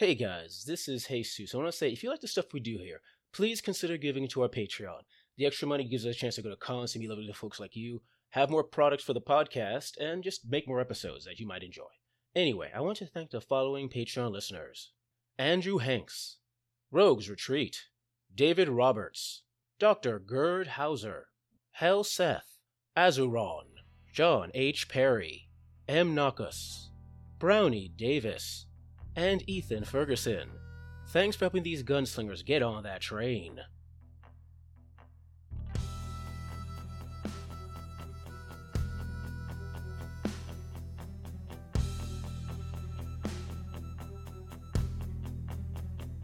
Hey guys, this is Jesus. I want to say, if you like the stuff we do here, please consider giving to our Patreon. The extra money gives us a chance to go to cons and meet lovely folks like you, have more products for the podcast, and just make more episodes that you might enjoy. Anyway, I want to thank the following Patreon listeners Andrew Hanks, Rogues Retreat, David Roberts, Dr. Gerd Hauser, Hell Seth, Azuron, John H. Perry, M. Nakus, Brownie Davis, and Ethan Ferguson. Thanks for helping these gunslingers get on that train.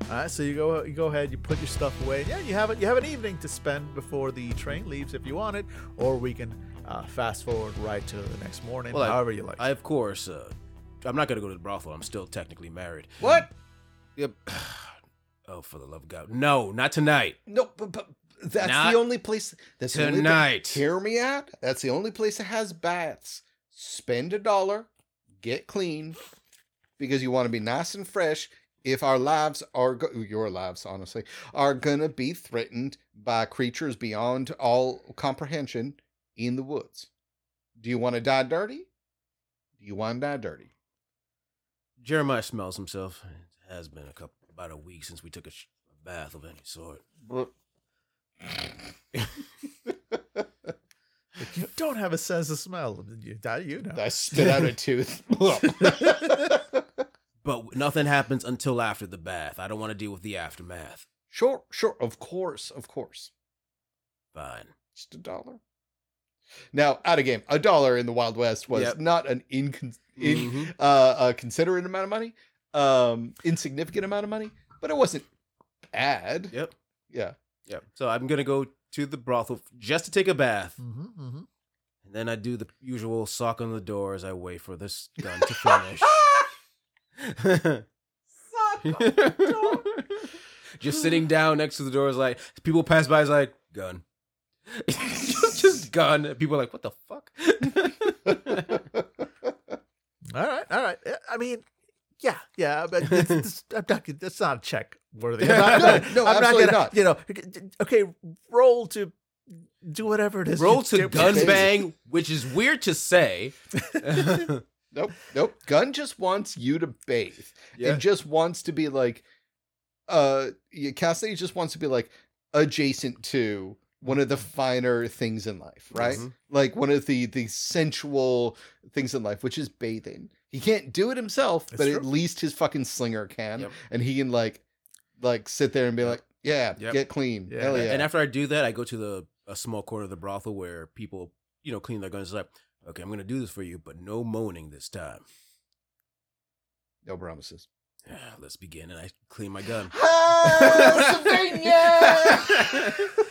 All right, so you go you go ahead, you put your stuff away. Yeah, you have it. You have an evening to spend before the train leaves if you want it, or we can uh, fast forward right to the next morning, Well, I- however you like. I, of course, uh, I'm not going to go to the brothel. I'm still technically married. What? Yep. Oh, for the love of God. No, not tonight. No, but, but that's Not the only place. That's the only Tonight. Hear me out. That's the only place that has baths. Spend a dollar, get clean, because you want to be nice and fresh. If our lives are go- your lives, honestly, are gonna be threatened by creatures beyond all comprehension in the woods, do you want to die dirty? Do you want to die dirty? Jeremiah smells himself. It has been a couple, about a week since we took a, sh- a bath of any sort. you don't have a sense of smell. You, that you know. I spit out a tooth. But nothing happens until after the bath. I don't want to deal with the aftermath. sure, sure, of course, of course. Fine. Just a dollar. Now, out of game, a dollar in the Wild West was Yep. not an incon- in, Mhm. uh, a considerate amount of money, um, insignificant amount of money, but it wasn't bad. Yep. Yeah. Yep. So I'm gonna go to the brothel just to take a bath, hmm hmm and then I do the usual sock on the door as I wait for this gun to finish. Sock on the door. just sitting down next to the door is like people pass by is like gun, just, just gun. People are like what the fuck. All right, all right. I mean, yeah, yeah, but it's, it's, I'm not, that's not a check worthy. I'm not, No, I'm no, I'm absolutely gonna, not. You know, okay, roll to do whatever it is. Roll to do. gun bang, which is weird to say. Nope. Nope. Gun just wants you to bathe. Yeah. And just wants to be like, uh, yeah, Cassidy just wants to be like adjacent to one of the finer things in life, right? Mhm. Like one of the the sensual things in life, which is bathing. He can't do it himself, That's but true. at least his fucking slinger can, Yep. and he can like, like sit there and be Yep. like, yeah, Yep. get clean, Yeah. hell yeah. And after I do that, I go to the a small corner of the brothel where people, you know, clean their guns. It's like, okay, I'm gonna do this for you, but no moaning this time. no promises. Yeah, let's begin. And I clean my gun.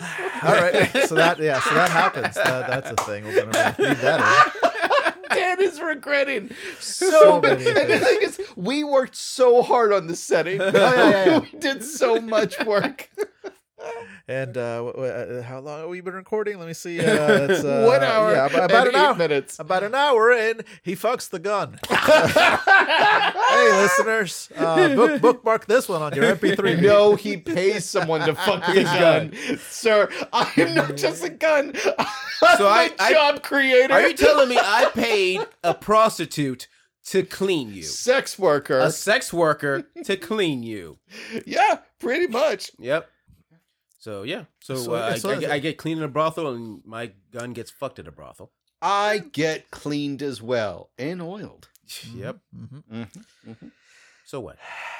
All right, so that yeah, so that happens. That, that's a thing. We're gonna leave that Dan is regretting so, So many And the thing is, we worked so hard on the setting. Oh, yeah, yeah, yeah. we did so much work. And uh, uh, how long have we been recording? Let me see. Uh, it's, uh, One hour, Yeah, about, about an hour. minutes. About an hour in, he fucks the gun. hey, listeners, uh, book, bookmark this one on your MP3. No, he pays someone to fuck His gun. Sir, I am not just a gun. I'm So a I- I- job creator. Are you telling me I paid a prostitute to clean you? Sex worker. A sex worker to clean you. yeah, pretty much. Yep. So yeah. So, So- uh, I- so- I, get- I get clean in a brothel, and my gun gets fucked at a brothel. I get cleaned as well and oiled. Yep. Mhm. Mm-hmm. So what?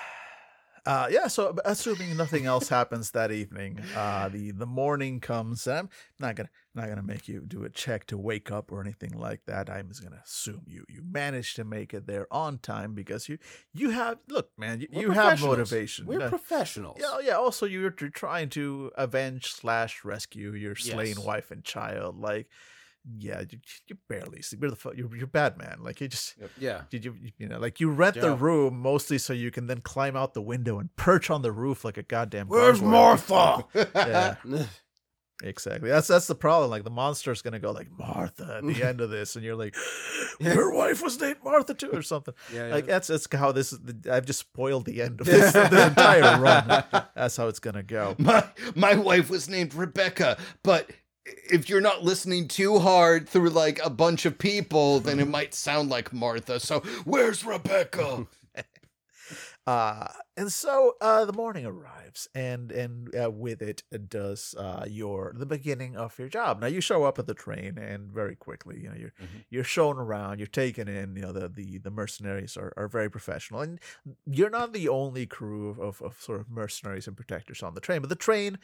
Uh, yeah, so assuming nothing else happens that evening, uh, the the morning comes. And I'm not gonna not gonna make you do a check to wake up or anything like that. I'm just gonna assume you you managed to make it there on time because you you have look, man, you, you have motivation. We're Uh, professionals. yeah, yeah. Also, you're, you're trying to avenge slash rescue your slain Yes. wife and child. Like, yeah, you, you barely. You're the fu- you're, you're bad man. Like you just Yeah. did you you know like you rent the room mostly so you can then climb out the window and perch on the roof like a goddamn Where's. Martha? Yeah. Exactly. That's that's the problem. Like the monster's gonna go like Martha at the end of this, and you're like, your wife was named Martha too, or something. Yeah, Like that's that's how this. is I've just spoiled the end of this the entire run. That's how it's gonna go. My my wife was named Rebecca, but if you're not listening too hard through like a bunch of people, then it might sound like Martha. So where's Rebecca? Uh, and so uh, the morning arrives, and and uh, with it does uh, your the beginning of your job. Now you show up at the train, and very quickly, you know, you're Mhm. you're shown around, you're taken in. You know, the the, the mercenaries are, are very professional, and you're not the only crew of, of sort of mercenaries and protectors on the train, but the train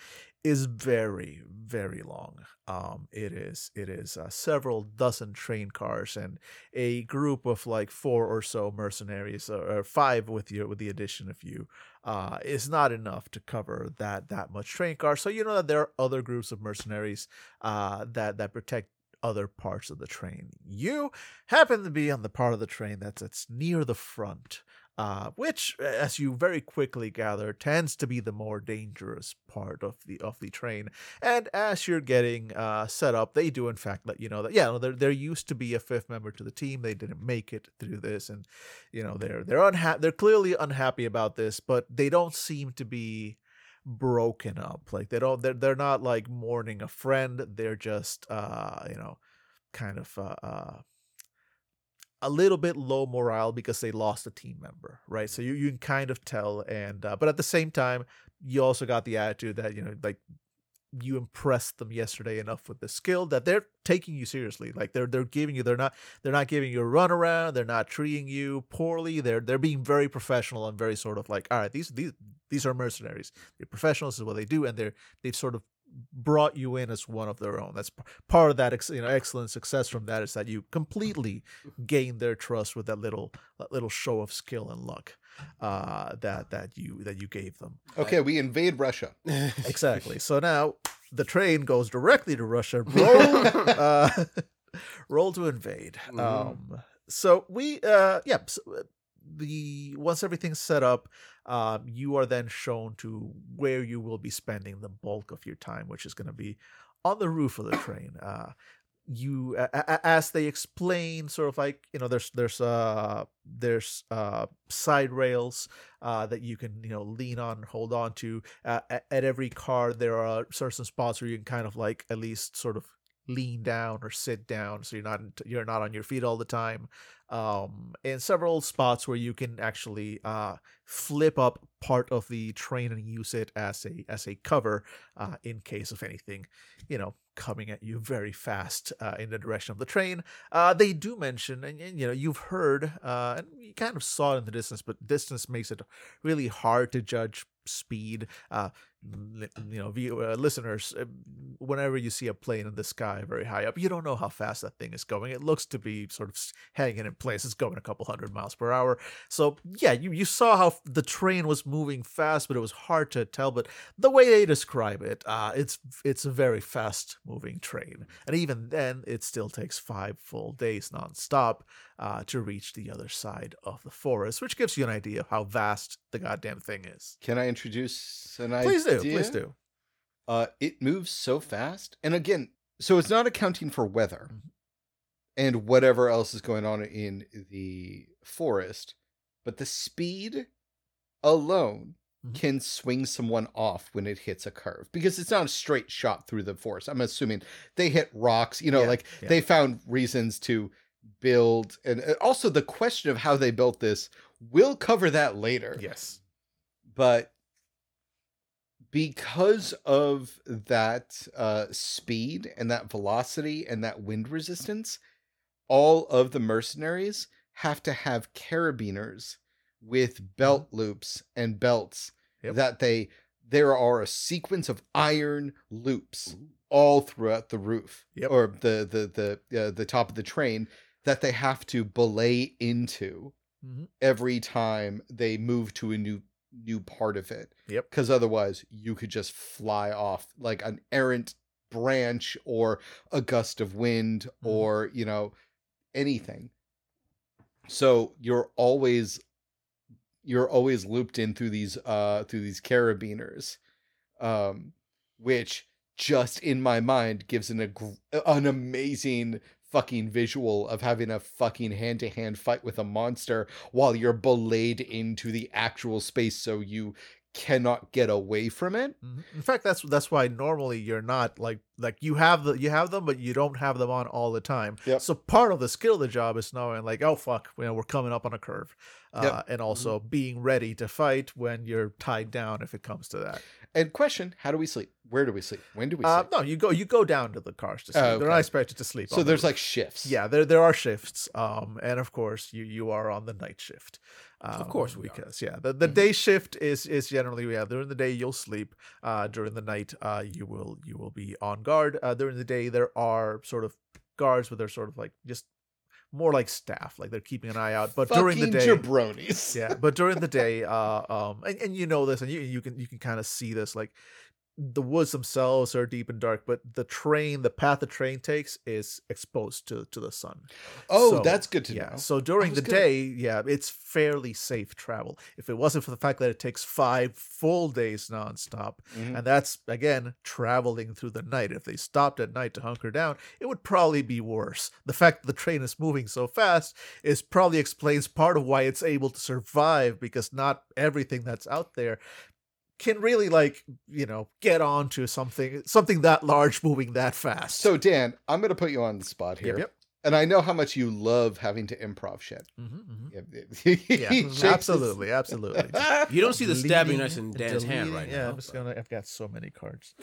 is very very long. Um, it is it is uh, several dozen train cars and a group of like four or so mercenaries or, or five with you with the addition of you uh is not enough to cover that that much train car so you know that there are other groups of mercenaries uh that that protect other parts of the train. You happen to be on the part of the train that's that's near the front uh, which, as you very quickly gather, tends to be the more dangerous part of the of the train. And as you're getting uh, set up, they do in fact let you know that yeah, no, there there used to be a fifth member to the team. They didn't make it through this, and you know they're they're unha- they're clearly unhappy about this, but they don't seem to be broken up. Like they don't they're they're not like mourning a friend. They're just uh you know kind of uh. uh a little bit low morale because they lost a team member, right? So you, you can kind of tell, and uh, but at the same time, you also got the attitude that you know, like you impressed them yesterday enough with the skill that they're taking you seriously. Like they're they're giving you they're not they're not giving you a runaround. They're not treating you poorly. They're they're being very professional and very sort of like, all right, these these these are mercenaries. They're professionals. Is what they do, and they're they've sort of brought you in as one of their own. That's part of that ex- you know excellent success from that is that you completely gain their trust with that little that little show of skill and luck uh that that you that you gave them Okay, we invade Russia. exactly so now the train goes directly to russia roll uh roll to invade Mhm. um so we uh yeah so uh, the once everything's set up um you are then shown to where you will be spending the bulk of your time which is going to be on the roof of the train. Uh you as they explain sort of like you know there's there's uh there's uh side rails uh that you can you know lean on hold on to. Uh, at every car there are certain spots where you can kind of like at least sort of lean down or sit down so you're not you're not on your feet all the time um and several spots where you can actually uh flip up part of the train and use it as a as a cover uh in case of anything you know coming at you very fast uh, in the direction of the train. Uh they do mention and, and you know you've heard uh and you kind of saw it in the distance but distance makes it really hard to judge speed uh you know view, uh, listeners uh, whenever you see a plane in the sky very high up you don't know how fast that thing is going. It looks to be sort of hanging in place. It's going a couple hundred miles per hour. So yeah you, you saw how the train was moving fast but it was hard to tell. But the way they describe it uh it's it's a very fast moving train. And even then it still takes five full days nonstop uh to reach the other side of the forest which gives you an idea of how vast the goddamn thing is Can I introduce an please idea? Please do please do Uh, it moves so fast, and again, so it's not accounting for weather Mhm. and whatever else is going on in the forest, but the speed alone Mhm. can swing someone off when it hits a curve because it's not a straight shot through the forest. I'm assuming they hit rocks, you know, Yeah, like yeah. they found reasons to build, and uh, also the question of how they built this. We'll cover that later yes but because of that uh, speed and that velocity and that wind resistance, all of the mercenaries have to have carabiners with belt loops and belts Yep. that they there are a sequence of iron loops all throughout the roof Yep. or the the the uh, the top of the train that they have to belay into Mhm. every time they move to a new new part of it Yep. because otherwise you could just fly off like an errant branch or a gust of wind Mhm. or you know anything so you're always you're always looped in through these uh through these carabiners um which just in my mind gives an an amazing fucking visual of having a fucking hand-to-hand fight with a monster while you're belayed into the actual space so you cannot get away from it. Mhm. In fact, that's that's why normally you're not like like you have the you have them, but you don't have them on all the time. Yep. So part of the skill of the job is knowing like, oh fuck, you know, we're coming up on a curve, uh, Yep. and also being ready to fight when you're tied down if it comes to that. And question, how do we sleep? Where do we sleep? When do we Uh, no, you go you go down to the cars to sleep. Oh, They're not expected to sleep. so the there's like shifts. yeah, there there are shifts, um, and of course you you are on the night shift. Um, Of course we are. because yeah, the, the Mhm. day shift is is generally yeah during the day you'll sleep. Uh, during the night, uh, you will you will be on guard. Uh, during the day there are sort of guards, but they're sort of like just more like staff, like they're keeping an eye out. But during the Fucking day, jabronis. yeah but during the day uh um and, and you know this and you you can you can kind of see this like the woods themselves are deep and dark but the train the path the train takes is exposed to to the sun Oh, So, that's good to yeah know. so during the gonna- day yeah it's fairly safe travel if it wasn't for the fact that it takes five full days nonstop Mhm. and that's again traveling through the night if they stopped at night to hunker down it would probably be worse the fact that the train is moving so fast is probably explains part of why it's able to survive because not everything that's out there can really like you know get on to something something that large moving that fast So Dan, I'm gonna put you on the spot here. yep, yep. And I know how much you love having to improv shit. Mhm, mhm. Yeah, yeah He shakes his- absolutely absolutely You don't see the stabbing knife in and Dan's hand right yeah now. i'm just gonna i've got so many cards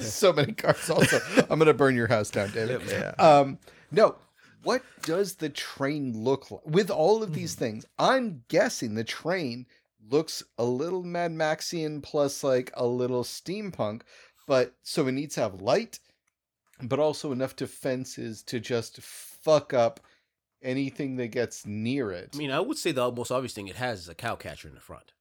so many cards also. I'm gonna burn your house down, David. yeah Um, no. What does the train look like? With all of these Mhm. things, I'm guessing the train looks a little Mad Maxian plus like a little steampunk, but so it needs to have light, but also enough defenses to just fuck up anything that gets near it. I mean, I would say the most obvious thing it has is a cow catcher in the front.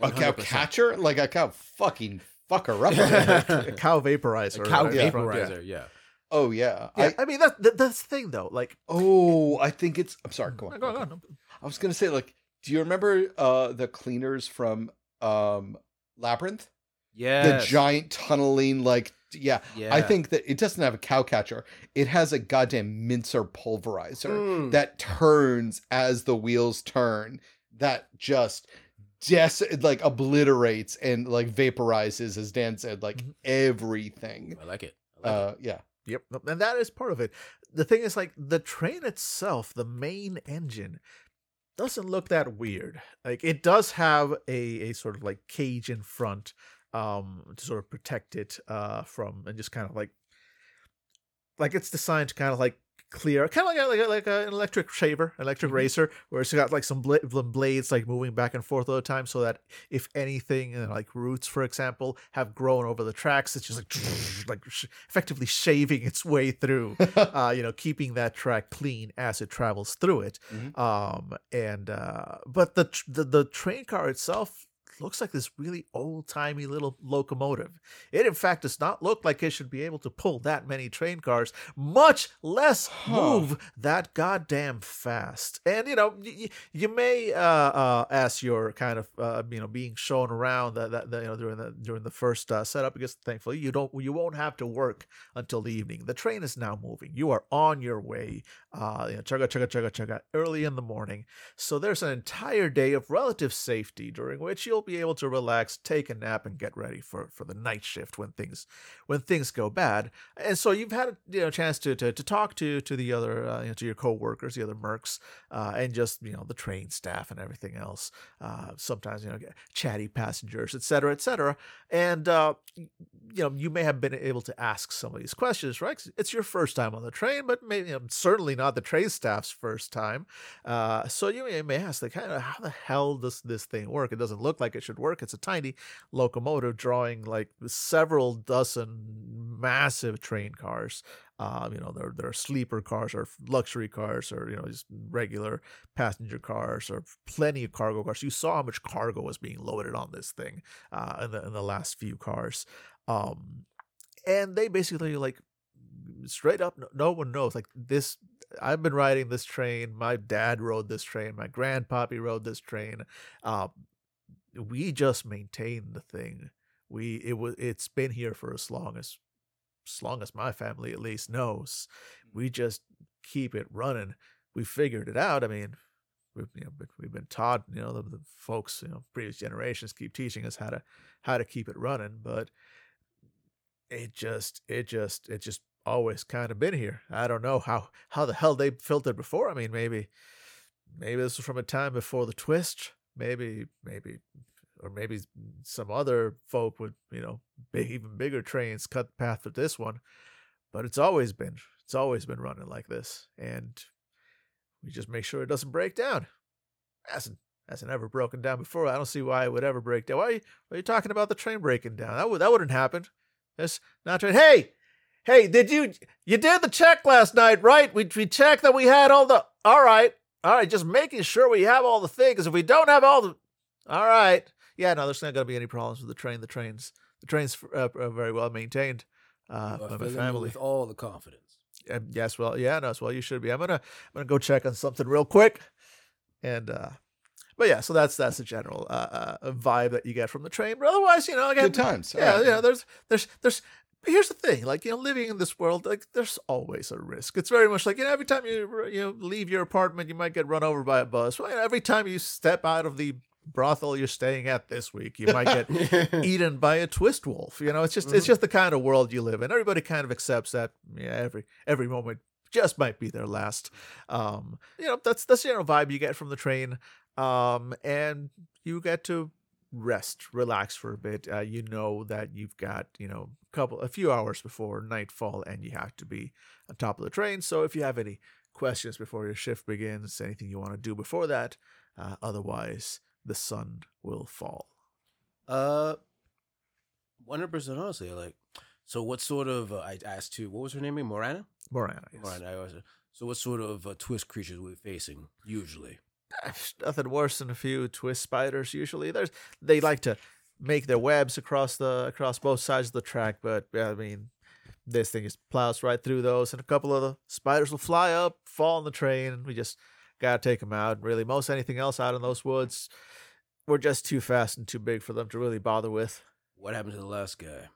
a cow catcher? Like a cow fucking fuck her up. a cow vaporizer A cow right in front, vaporizer, yeah. oh yeah. yeah, I, I, mean that, that that's the thing though like oh, I think it's I'm sorry, go on. go on, go on. I was gonna say, like, do you remember uh the cleaners from um Labyrinth? Yeah. The giant tunneling, like yeah. Yeah. I think that it doesn't have a cow catcher. It has a goddamn mincer pulverizer Mm. that turns as the wheels turn. That just des- like obliterates and like vaporizes, as Dan said, like Mhm. everything. I like it. I like Uh yeah. Yep, and that is part of it. The thing is, like the train itself, the main engine, doesn't look that weird. Like it does have a a sort of like cage in front, um, to sort of protect it, uh, from and just kind of like, like it's designed to kind of like clear, kind of like a, like a, like an electric shaver, electric Mhm. racer, where it's got like some bla- bl- blades like moving back and forth all the time, so that if anything, you know, like roots, for example, have grown over the tracks, it's just like like sh- effectively shaving its way through, uh, you know, keeping that track clean as it travels through it. Mhm. Um, and uh, but the, tr- the the train car itself looks like this really old timey little locomotive. It in fact does not look like it should be able to pull that many train cars, much less Huh. move that goddamn fast. And you know, y- y- you may uh, uh, as you're kind of uh, you know being shown around that, that, that you know during the during the first uh, setup because thankfully you don't you won't have to work until the evening. The train is now moving. You are on your way. Uh, you know, chugga chugga chugga chugga early in the morning. So there's an entire day of relative safety during which you'll be able to relax, take a nap, and get ready for, for the night shift when things when things go bad. And so you've had a you know chance to to, to talk to to the other uh, you know, to your coworkers, the other mercs, uh, and just you know the train staff and everything else. Uh, sometimes you know chatty passengers, etc., cetera, et cetera. And uh, you know you may have been able to ask some of these questions, right? It's your first time on the train, but maybe you know, certainly not the train staff's first time. Uh, so you may, ask, like, how the hell does this thing work? It doesn't look like it should work. It's a tiny locomotive drawing like several dozen massive train cars. Um, you know, there there are sleeper cars or luxury cars or you know just regular passenger cars or plenty of cargo cars. You saw how much cargo was being loaded on this thing uh, in the in the last few cars, um, and they basically like straight up no, no one knows like this i've been riding this train my dad rode this train my grandpappy rode this train uh, we just maintain the thing We it was it's been here for as long as as long as my family at least knows. Mm. We just keep it running. We figured it out. I mean, we've you know we've been taught you know the, the folks you know previous generations keep teaching us how to how to keep it running, but it just it just it just always kind of been here. I don't know how how the hell they filtered before. I mean, maybe maybe this was from a time before the twist. Maybe maybe or maybe some other folk would you know big even bigger trains cut the path for this one. But it's always been it's always been running like this, and we just make sure it doesn't break down. Hasn't hasn't ever broken down before. I don't see why it would ever break down. Why are you, talking about the train breaking down? That would that wouldn't happen. It's not train. Hey, hey, did you you did the check last night, right? We we checked that we had all the. All right, all right, just making sure we have all the things. If we don't have all the, all right, yeah, no, there's not going to be any problems with the train. The trains the trains uh, are very well maintained. Uh, by my family. with all the confidence. Yes, well, yeah, no, as well, you should be. I'm gonna, I'm gonna go check on something real quick, and, uh, but yeah, so that's that's the general uh, uh, vibe that you get from the train. But otherwise, you know, again, Good times. yeah, yeah. There's, there's, there's. Here's the thing, like you know, living in this world, like there's always a risk. It's very much like you know, every time you you know leave your apartment, you might get run over by a bus. Well, you know, every time you step out of the brothel you're staying at this week, you might get eaten by a twist wolf. You know, it's just it's Mhm. just the kind of world you live in. Everybody kind of accepts that. Yeah, every every moment just might be their last. Um, you know, that's that's the general vibe you get from the train. Um, and you get to rest, relax for a bit. Uh, you know that you've got you know a couple a few hours before nightfall, and you have to be on top of the train. So if you have any questions before your shift begins, anything you want to do before that, uh, otherwise the sun will fall. Uh, one hundred percent honestly, like, so what sort of? Uh, I asked to what was her name? Morana. Morana. yes. Morana. I was, so what sort of uh, twist creatures were we facing usually? Nothing worse than a few twist spiders. Usually, there's they like to make their webs across the across both sides of the track, but yeah, I mean, this thing just plows right through those, and a couple of the spiders will fly up, fall on the train, and we just gotta take them out. Really, most anything else out in those woods, we're just too fast and too big for them to really bother with. What happened to the last guy?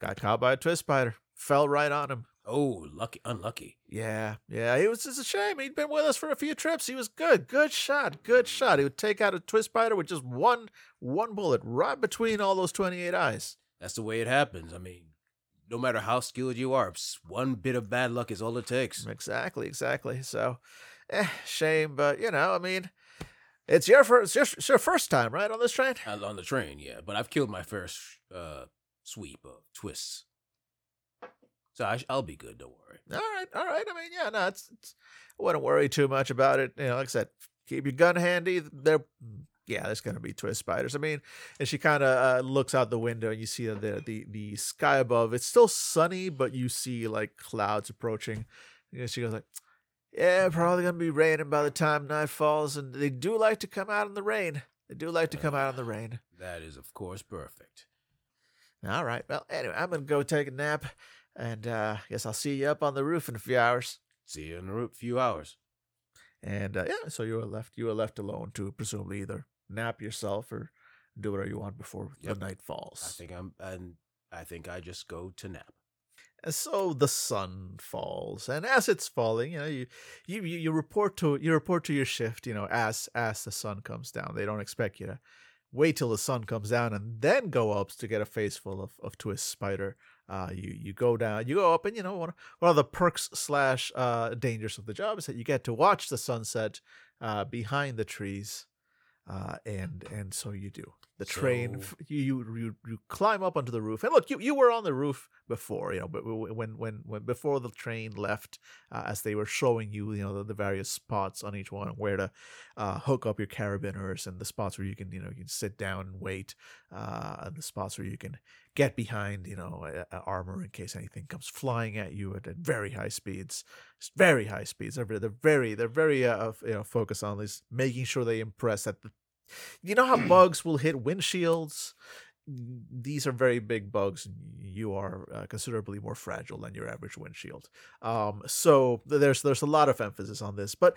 Got caught by a twist spider, fell right on him. Oh, lucky, unlucky. Yeah, yeah, It was just a shame. He'd been with us for a few trips. He was good, good shot, good shot. He would take out a twist spider with just one one bullet right between all those twenty eight eyes. That's the way it happens. I mean, no matter how skilled you are, one bit of bad luck is all it takes. Exactly, exactly. So, eh, shame, but you know, I mean, it's your first, it's your, it's your first time, right, on this train? Uh, On the train, yeah, but I've killed my first uh, sweep of twists, so I sh- I'll be good. Don't worry. All right, all right. I mean, yeah, no, it's, it's I wouldn't worry too much about it. You know, like I said, keep your gun handy. There, yeah, there's gonna be twist spiders. I mean, and she kind of uh, looks out the window, and you see the the the sky above. It's still sunny, but you see like clouds approaching. And she goes like, "Yeah, probably gonna be raining by the time night falls, and they do like to come out in the rain. They do like to come out in the rain." That is, of course, perfect. All right. Well, anyway, I'm gonna go take a nap, and uh guess I'll see you up on the roof in a few hours. See you in a ro- few hours. And uh, yeah, so you are left. You are left alone to presumably either nap yourself or do whatever you want before Yep. the night falls. I think I'm, and I think I just go to nap. And so the sun falls, and as it's falling, you know, you you you you report to you report to your shift. You know, as as the sun comes down, they don't expect you to wait till the sun comes down and then go up to get a face full of, of twist spider. Uh, you you go down, you go up, and you know one, one of the perks slash uh dangers of the job is that you get to watch the sunset uh behind the trees, uh and and so you do. The train, So- you, you you you climb up onto the roof, and look, you you were on the roof before, you know, but when when when before the train left, uh, as they were showing you, you know, the, the various spots on each one where to uh, hook up your carabiners, and the spots where you can, you know, you can sit down and wait, uh, and the spots where you can get behind, you know, a, a armor in case anything comes flying at you at, at very high speeds, Just very high speeds. They're, they're very they're very uh, you know focused on this, making sure they impress that the you know how bugs will hit windshields? These are very big bugs and you are uh, considerably more fragile than your average windshield. Um so there's there's a lot of emphasis on this but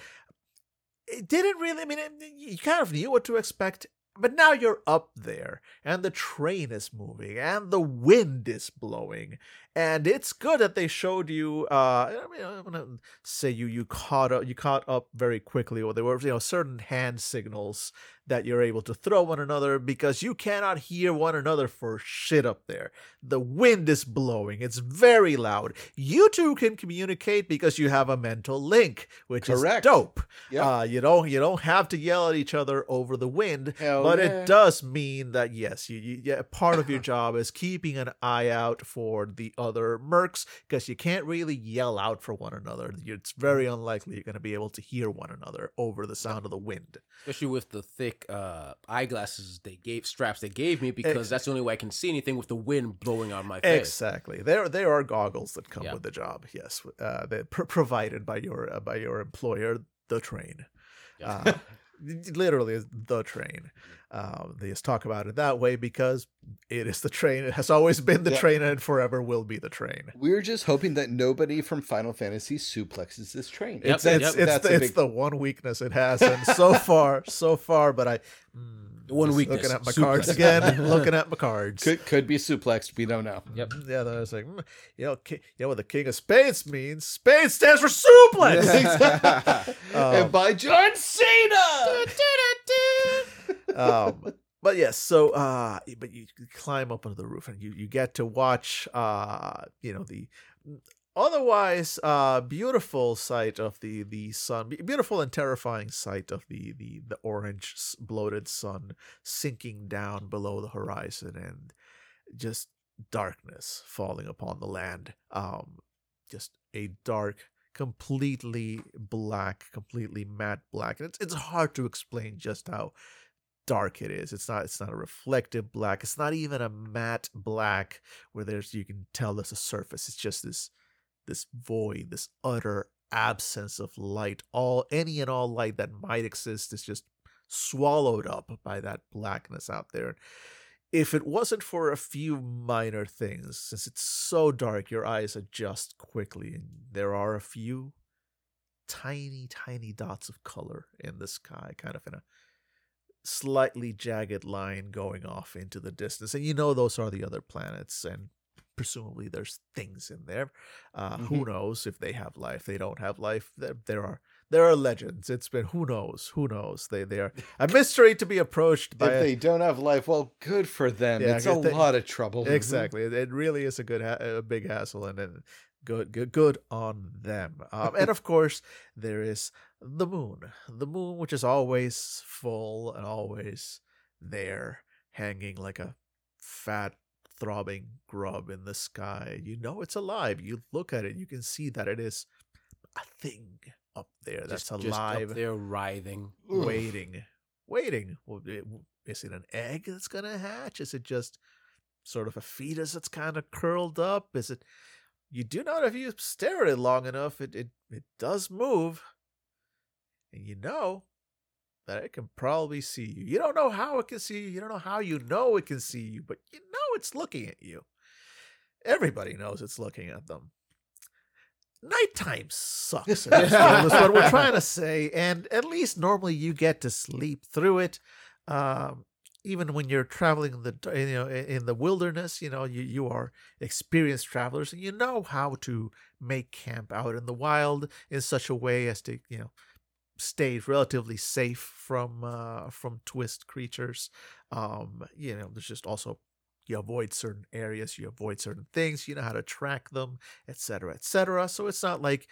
it didn't really i mean it, you kind of knew what to expect but now you're up there and the train is moving and the wind is blowing and it's good that they showed you uh i mean i'm gonna say you you caught up you caught up very quickly or there were you know certain hand signals that you're able to throw one another because you cannot hear one another for shit up there the wind is blowing it's very loud you two can communicate because you have a mental link which Correct. is dope Yeah. uh you don't you don't have to yell at each other over the wind Hell but yeah. it does mean that yes, you, you yeah, part of your job is keeping an eye out for the other mercs because you can't really yell out for one another. It's very unlikely you're going to be able to hear one another over the sound of the wind. Especially with the thick uh, eyeglasses they gave straps they gave me because that's the only way I can see anything with the wind blowing on my face. Exactly. There there are goggles that come Yeah. with the job. Yes, uh, they're pr- provided by your uh, by your employer, the train. Yeah. Literally the train. Um, they just talk about it that way because it is the train. It has always been the Yeah. train, and forever will be the train. We're just hoping that nobody from Final Fantasy suplexes this train. Yep, It's it's yep. it's, That's the, a it's big- the one weakness it has, and so far, so far. But I mm, One just weakness, Looking at my suplex. cards again. looking at my cards. Could could be suplexed. We don't know. Yep. Yeah, then I was like, mm, you know, ki- you know what the King of Spades means? Spades stands for suplex. and Um, by John Cena. um, but yes, so uh, but you climb up onto the roof and you you get to watch uh, you know, the otherwise uh beautiful sight of the the sun beautiful and terrifying sight of the the the orange bloated sun sinking down below the horizon and just darkness falling upon the land. Um just a dark completely black completely matte black. And it's, it's hard to explain just how dark it is. It's not it's not a reflective black. It's not even a matte black where there's you can tell there's a surface. It's just this this void this utter absence of light all any and all light that might exist is just swallowed up by that blackness out there. If it wasn't for a few minor things since it's so dark your eyes adjust quickly and there are a few tiny tiny dots of color in the sky kind of in a slightly jagged line going off into the distance. And you know those are the other planets and presumably there's things in there. Uh who knows if they have life they don't have life. There, there are there are legends. It's been who knows who knows? They they are a mystery to be approached by If a- they don't have life, well, good for them. Yeah, it's a thing- lot of trouble. exactly. It, it really is a good ha- a big hassle and then good good good on them. Um, and of course there is the moon. The moon which is always full and always there hanging like a fat throbbing grub in the sky you know it's alive you look at it you can see that it is a thing up there that's just, just alive up there writhing. Waiting, waiting. Is it an egg that's gonna hatch? Is it just sort of a fetus that's kind of curled up? Is it? You do know if you stare at it long enough, it it it does move, and you know that it can probably see you. You don't know how it can see you. You don't know how you know it can see you, but you know it's looking at you. Everybody knows it's looking at them nighttime sucks. in this game, is what we're trying to say. And at least normally you get to sleep through it. Um, even when you're traveling in the you know in the wilderness, you know you you are experienced travelers and you know how to make camp out in the wild in such a way as to you know stay relatively safe from uh, from twist creatures. Um, you know, there's just also you avoid certain areas, you avoid certain things, you know how to track them, etc., etc. So it's not like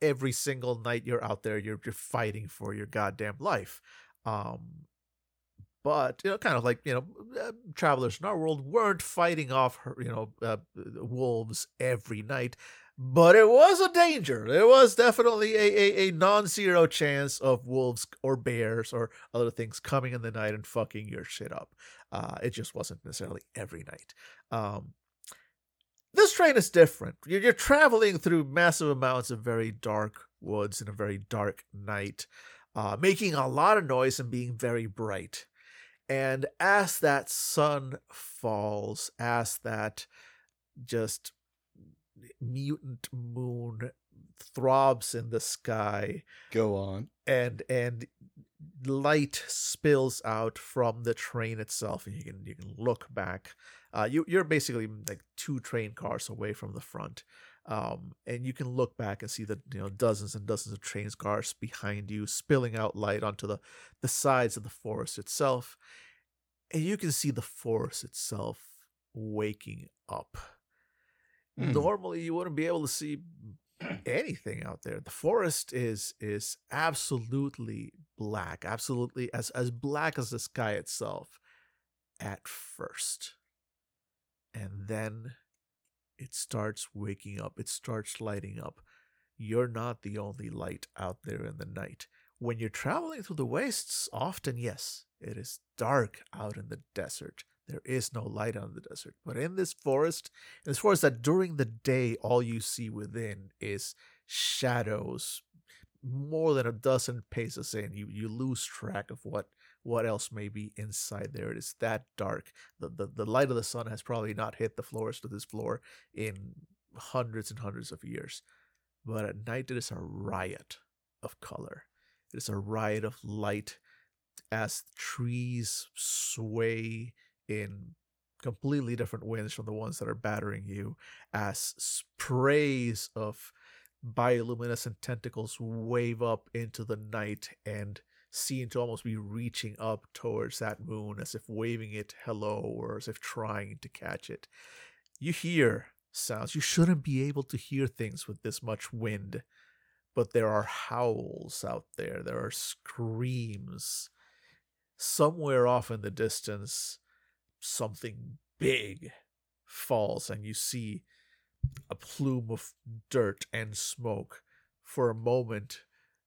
every single night you're out there, you're you're fighting for your goddamn life. Um, but you know, kind of like you know, uh, travelers in our world weren't fighting off, you know, uh, wolves every night. But it was a danger. There was definitely a, a, a non-zero chance of wolves or bears or other things coming in the night and fucking your shit up. Uh, it just wasn't necessarily every night. Um, this train is different. You're, you're traveling through massive amounts of very dark woods in a very dark night, uh, making a lot of noise and being very bright. And as that sun falls, as that just mutant moon throbs in the sky, Go on. and and light spills out from the train itself, and you can you can look back. Uh, you you're basically like two train cars away from the front, um, and you can look back and see the you know dozens and dozens of train cars behind you, spilling out light onto the the sides of the forest itself, and you can see the forest itself waking up. Hmm. Normally, you wouldn't be able to see anything out there. The forest is is absolutely black, absolutely as as black as the sky itself at first. And then it starts waking up. It starts lighting up. You're not the only light out there in the night. When you're traveling through the wastes, often yes, it is dark out in the desert. There is no light on the desert. But in this forest, in this forest that during the day all you see within is shadows more than a dozen paces in. You you lose track of what what else may be inside there. It is that dark. The, the the light of the sun has probably not hit the floors of this floor in hundreds and hundreds of years. But at night it is a riot of color. It is a riot of light. As trees sway in completely different winds from the ones that are battering you as sprays of bioluminescent tentacles wave up into the night and seem to almost be reaching up towards that moon as if waving it hello or as if trying to catch it. You hear sounds. You shouldn't be able to hear things with this much wind, but there are howls out there, there are screams. Somewhere off in the distance, something big falls, and you see a plume of dirt and smoke for a moment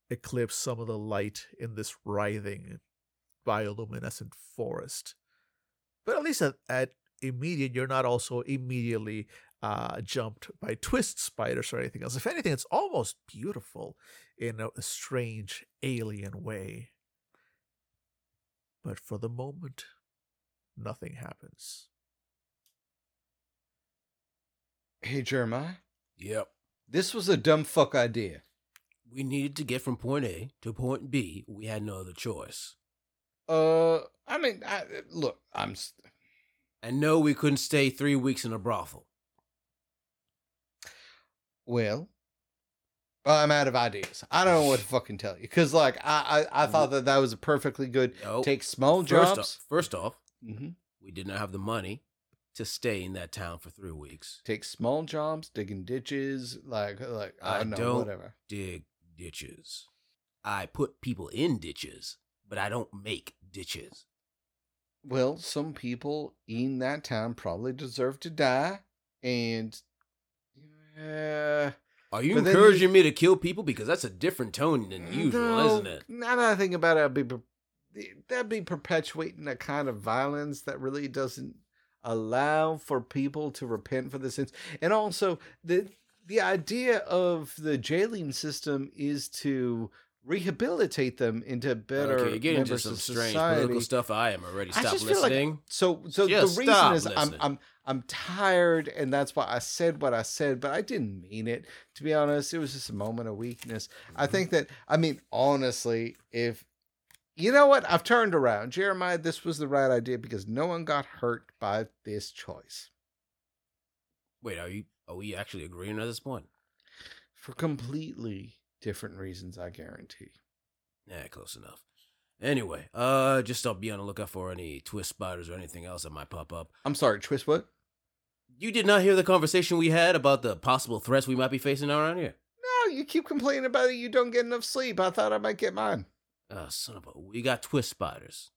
eclipse some of the light in this writhing bioluminescent forest. But at least at, at immediate, you're not also immediately uh, jumped by twist spiders or anything else. If anything, it's almost beautiful in a, a strange alien way. But for the moment, nothing happens. Hey, Jeremiah, Yep. this was a dumb fuck idea. We needed to get from point A to point B. We had no other choice. Uh, I mean, I, look, I'm. s- And no, we couldn't stay three weeks in a brothel. Well, I'm out of ideas. I don't know what to fucking tell you because, like, I, I I thought that that was a perfectly good No. take small first jobs. Off, first off, hmm we did not have the money to stay in that town for three weeks. Take small jobs, digging ditches, like like I, I don't know, don't- whatever. Dig ditches. I put people in ditches, but I don't make ditches. Well, some people in that town probably deserve to die, and yeah, Are you encouraging me to kill people? Because that's a different tone than usual, no, isn't it? Now that I think about it, I'd be that'd be perpetuating a kind of violence that really doesn't allow for people to repent for the sins, and also the the idea of the jailing system is to rehabilitate them into better okay, you're getting into members some of strange society. political stuff. I am already. Stop feel like- listening. So, so Just the reason is I'm. I'm I'm tired, and that's why I said what I said, but I didn't mean it. To be honest, it was just a moment of weakness. Mm-hmm. I think that I mean honestly, if you know what, I've turned around, Jeremiah. This was the right idea because no one got hurt by this choice Wait, are you? Are we actually agreeing at this point? for completely different reasons. I guarantee. Yeah, close enough. Anyway, uh, just don't be on the lookout for any twist spiders or anything else that might pop up. I'm sorry, twist. What? You did not hear the conversation we had about the possible threats we might be facing around here. No, you keep complaining about it. You don't get enough sleep. I thought I might get mine. Oh, son of a. We got twist spiders.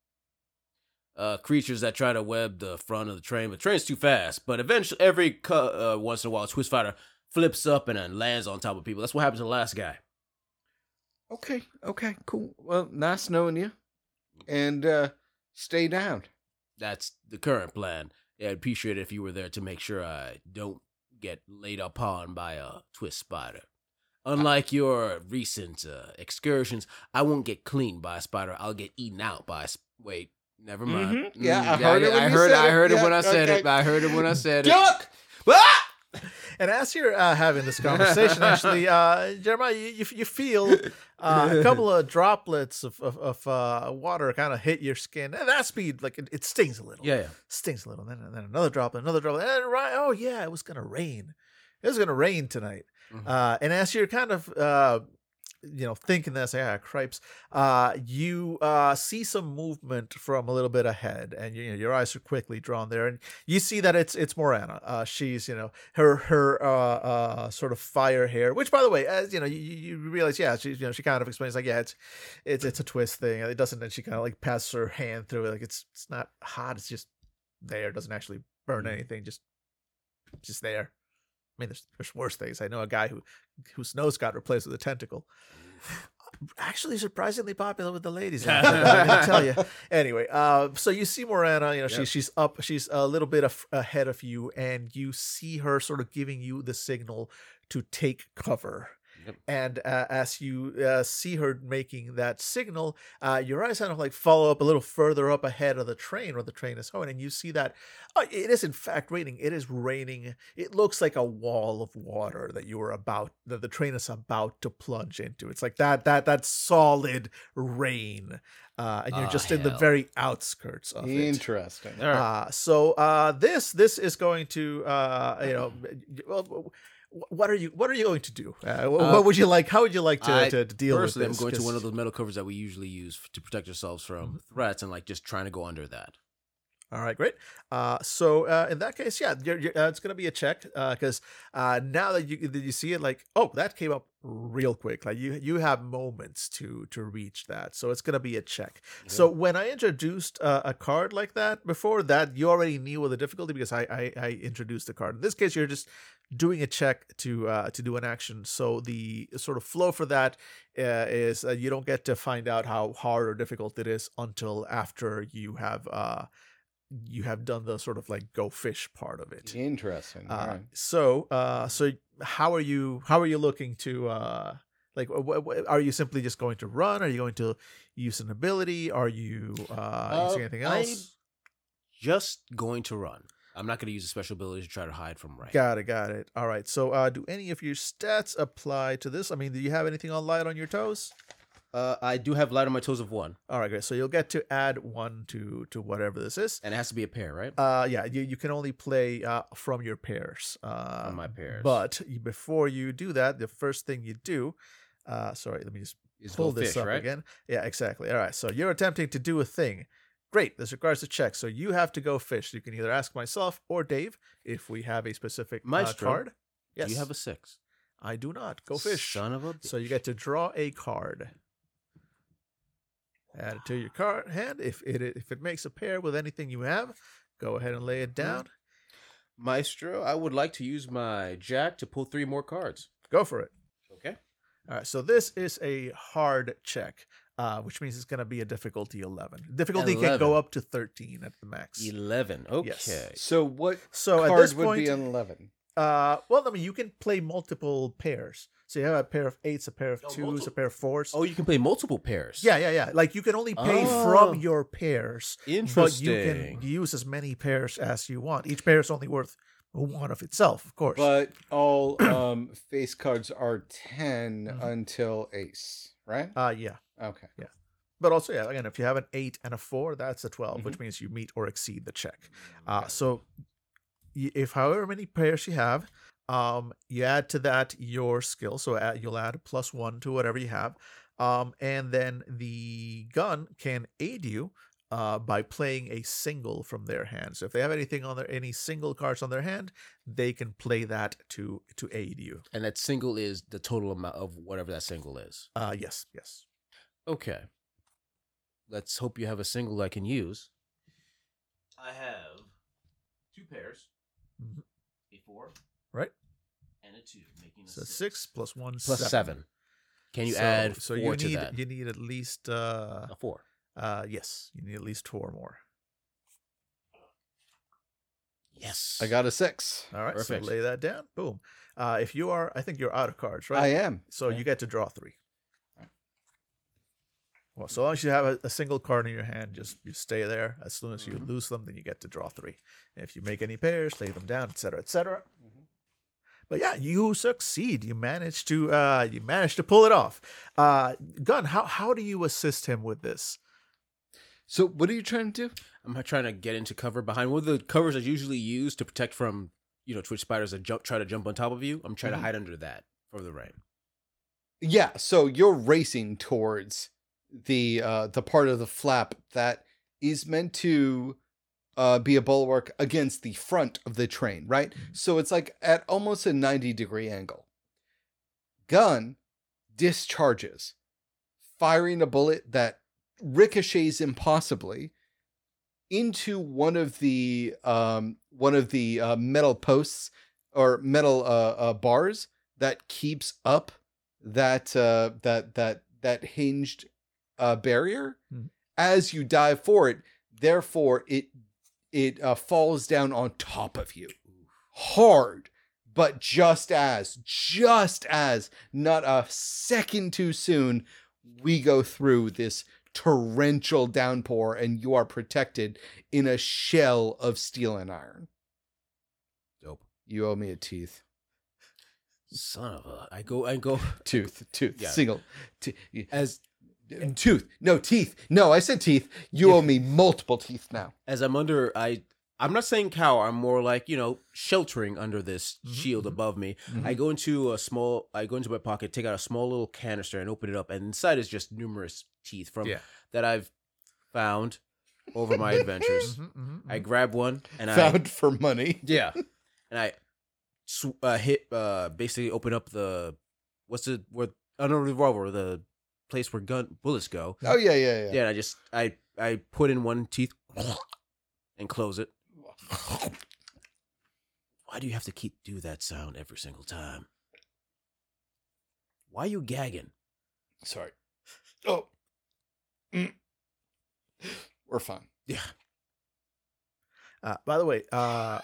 Uh, creatures that try to web the front of the train, but the train's too fast. But eventually, every cu- uh, once in a while, a twist spider flips up and then lands on top of people. That's what happened to the last guy. Okay, okay, cool. Well, nice knowing you. And uh stay down. That's the current plan. Yeah, I'd appreciate it if you were there to make sure I don't get laid upon by a twist spider. Unlike your recent uh, excursions, I won't get cleaned by a spider. I'll get eaten out by a. Sp- Wait, never mind. Mhm. Yeah, Mm, I heard it when I you heard. said I it. heard it Yeah, when I said okay. it. I heard it when I said it. Duck! Ah! And as you're uh, having this conversation, actually, uh, Jeremiah, you, you, you feel uh, a couple of droplets of, of, of uh, water kind of hit your skin. At that speed, like it, it stings a little. Yeah, yeah. Stings a little. Then, then another droplet, another droplet. And right, oh, yeah, it was going to rain. It was going to rain tonight. Mhm. Uh, and as you're kind of, uh, you know, thinking this, yeah, cripes, uh, you uh, see some movement from a little bit ahead, and you know, your eyes are quickly drawn there, and you see that it's it's Morana. Uh, she's, you know, her her uh, uh, sort of fire hair, which, by the way, as you know, you, you realize, yeah, she you know she kind of explains like, yeah, it's it's it's a twist thing. It doesn't, and she kind of like passes her hand through it, like it's it's not hot, it's just there. It doesn't actually burn anything, just just there. I mean, there's there's worse things. I know a guy who whose nose got replaced with a tentacle. Actually, surprisingly popular with the ladies. Gonna tell you. Anyway, uh, so you see Morana. You know, she, Yep. she's up. She's a little bit af- ahead of you, and you see her sort of giving you the signal to take cover. Yep. And uh, as you uh, see her making that signal, uh, your eyes kind of like follow up a little further up ahead of the train where the train is going, and you see that oh, it is in fact raining. It is raining. It looks like a wall of water that you are about that the train is about to plunge into. It's like that that that solid rain, uh, and you're just in the very outskirts of it. Interesting. All right. Uh, so uh, this this is going to uh, you know well, what are you what are you going to do? Uh, wh- Uh, what would you like? How would you like to, I to, to deal with Personally, I'm this? going to one of those metal covers that we usually use to protect ourselves from threats, and like just trying to go under that. All right, great. Uh, so uh, in that case, yeah, you're, you're, uh, it's going to be a check because uh, now that you that you see it, like, oh, that came up real quick. Like you you have moments to to reach that, so it's going to be a check. So when I introduced uh, a card like that before, that you already knew the difficulty because I, I I introduced the card. In this case, you're just doing a check to uh, to do an action. So the sort of flow for that uh, is uh, you don't get to find out how hard or difficult it is until after you have uh you have done the sort of like go fish part of it. Interesting. Uh, All right. So uh so how are you how are you looking to uh like wh- wh- are you simply just going to run? Are you going to use an ability? Are you uh, using Uh, anything I- else? Just going to run. I'm not going to use a special ability to try to hide from right. Got it, got it. All right. So uh do any of your stats apply to this? I mean, do you have anything on light on your toes? Uh, I do have light on my toes of one, All right, great. So you'll get to add one to to whatever this is. and it has to be a pair, right? Uh, yeah, you, you can only play uh, from your pairs. Uh, From my pairs. But you- before you do that, the first thing you do, uh, sorry, let me just Is pull this up right? again. Yeah, exactly. All right, so you're attempting to do a thing. Great. This requires a check, so you have to go fish. You can either ask myself or Dave if we have a specific uh, Maestro, card. Yes, Do you have a six? I do not. Go fish. Son of a. So you get to draw a card. Add it to your card hand. If it if it makes a pair with anything you have, go ahead and lay it down. Maestro, I would like to use my jack to pull three more cards. Go for it. Okay. All right. So this is a hard check, uh, which means it's going to be a difficulty eleven. Difficulty can go up to thirteen at the max. Eleven. Okay. Yes. So what So at card this would point, be an eleven? uh, well, I mean, you can play multiple pairs. So you have a pair of eights, a pair of Oh, twos, a pair of fours. Oh, you can play multiple pairs. Yeah, yeah, yeah. Like you can only pay Oh. from your pairs. Interesting. But you can use as many pairs as you want. Each pair is only worth one of itself, of course. But all um, face cards are 10 Mhm. until ace, right? uh yeah. Okay. Yeah. But also, yeah, again, if you have an eight and a four, that's a 12, which means you meet or exceed the check. Uh, Okay. so if however many pairs you have, um, you add to that your skill. So add, you'll add plus one to whatever you have. Um, and then the gun can aid you uh, by playing a single from their hand. So if they have anything on their any single cards on their hand, they can play that to to aid you. And that single is the total amount of whatever that single is. Uh, yes, yes. Okay. Let's hope you have a single I can use. I have two pairs. Mhm. A four. Right. And a two, making a So six plus one, plus seven. Can you So- add so four you to need that? you need at least uh a four. uh yes you need at least four more Yes. I got a six. all right Perfect. so lay that down boom uh if you are i think you're out of cards right? I am. so Yeah. you get to draw three well so long as you have a, a single card in your hand just you stay there as soon as you Mhm. lose them then you get to draw three if you make any pairs lay them down etc etc but yeah, you succeed. You manage to uh, you manage to pull it off. Uh, Gun, how how do you assist him with this? So what are you trying to do? I'm not trying to get into cover behind one of the covers I usually use to protect from you know twist spiders that jump try to jump on top of you. I'm trying Mhm. to hide under that for the rain. Yeah, so you're racing towards the uh the part of the flap that is meant to uh be a bulwark against the front of the train, right? So it's like at almost a 90 degree angle. Gun discharges, firing a bullet that ricochets impossibly into one of the um one of the uh, metal posts or metal uh, uh bars that keeps up that uh that that that hinged uh barrier Mhm. as you dive for it therefore it it uh, falls down on top of you hard but just as just as not a second too soon we go through this torrential downpour and you are protected in a shell of steel and iron Dope. you owe me a teeth Son of a! I go. I go tooth tooth Yeah. single t- as tooth no teeth no i said teeth you owe me multiple teeth now as I'm under. I. I'm not saying cower. I'm more like you know sheltering under this Mhm, shield mhm. above me. Mm-hmm. I go into a small. I go into my pocket, take out a small little canister, and open it up. And inside is just numerous teeth from Yeah. that I've found over my adventures. Mhm, mhm, I mhm. grab one and I found for money yeah, and I sw- uh, hit uh basically open up the what's the where under the revolver the place where gun bullets go. oh yeah yeah yeah Yeah, and I just I I put in one teeth and close it. Why do you have to keep do that sound every single time? Why are you gagging? sorry oh Mm. we're fine Yeah. Uh, by the way, uh,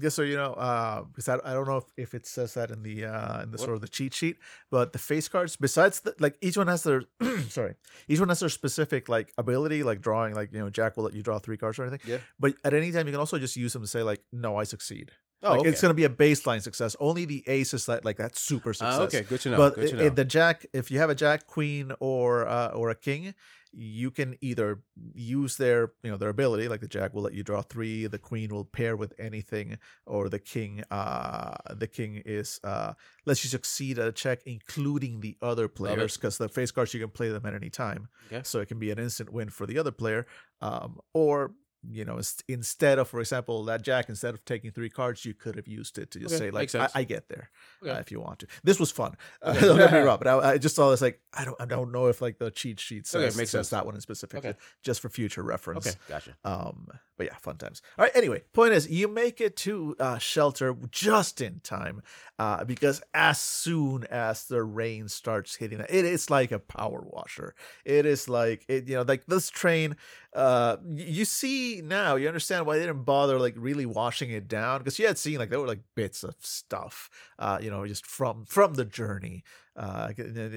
just so you know, uh, because I, I don't know if, if it says that in the uh, in the What? sort of the cheat sheet, but the face cards, besides the like each one has their sorry, each one has their specific like ability, like drawing, like you know, Jack will let you draw three cards or anything. Yeah. But at any time, you can also just use them to say like, no, I succeed. Oh, like okay. it's gonna be a baseline success. Only the ace is like like that super success. Ah, okay, good to know. but to know. the jack, if you have a jack, queen, or uh, or a king, you can either use their you know their ability, like the jack will let you draw three, the queen will pair with anything, or the king, uh, the king is uh, lets you succeed at a check, including the other players, because the face cards you can play them at any time, Okay. so it can be an instant win for the other player, um, or you know, instead of, for example, that jack, instead of taking three cards, you could have used it to just Okay, say like, I. I get there Okay. uh, if you want to. This was fun. Uh, Okay. don't get me wrong, but I, I just saw this like I don't I don't know if like the cheat sheet says, Okay, makes sense. that one in specific, just for future reference. okay, gotcha. Um, but yeah, fun times. All right. Anyway, point is, you make it to uh, shelter just in time, uh, because as soon as the rain starts hitting, it is like a power washer. It is like it, you know, like this train. Uh, you see now, you understand why they didn't bother like really washing it down because you had seen like there were like bits of stuff, uh, you know, just from from the journey. Uh,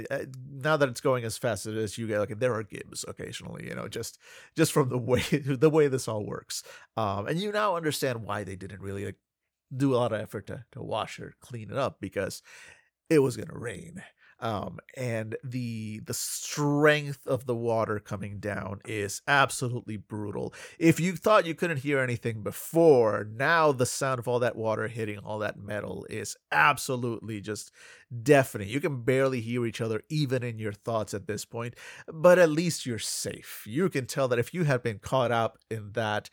uh, now that it's going as fast as you get like there are gibs occasionally, you know, just just from the way the way this all works. Um, and you now understand why they didn't really like do a lot of effort to to wash or clean it up because it was gonna rain. Um, and the the strength of the water coming down is absolutely brutal. If you thought you couldn't hear anything before, now the sound of all that water hitting all that metal is absolutely just deafening. You can barely hear each other even in your thoughts at this point, but at least you're safe. You can tell that if you had been caught up in that,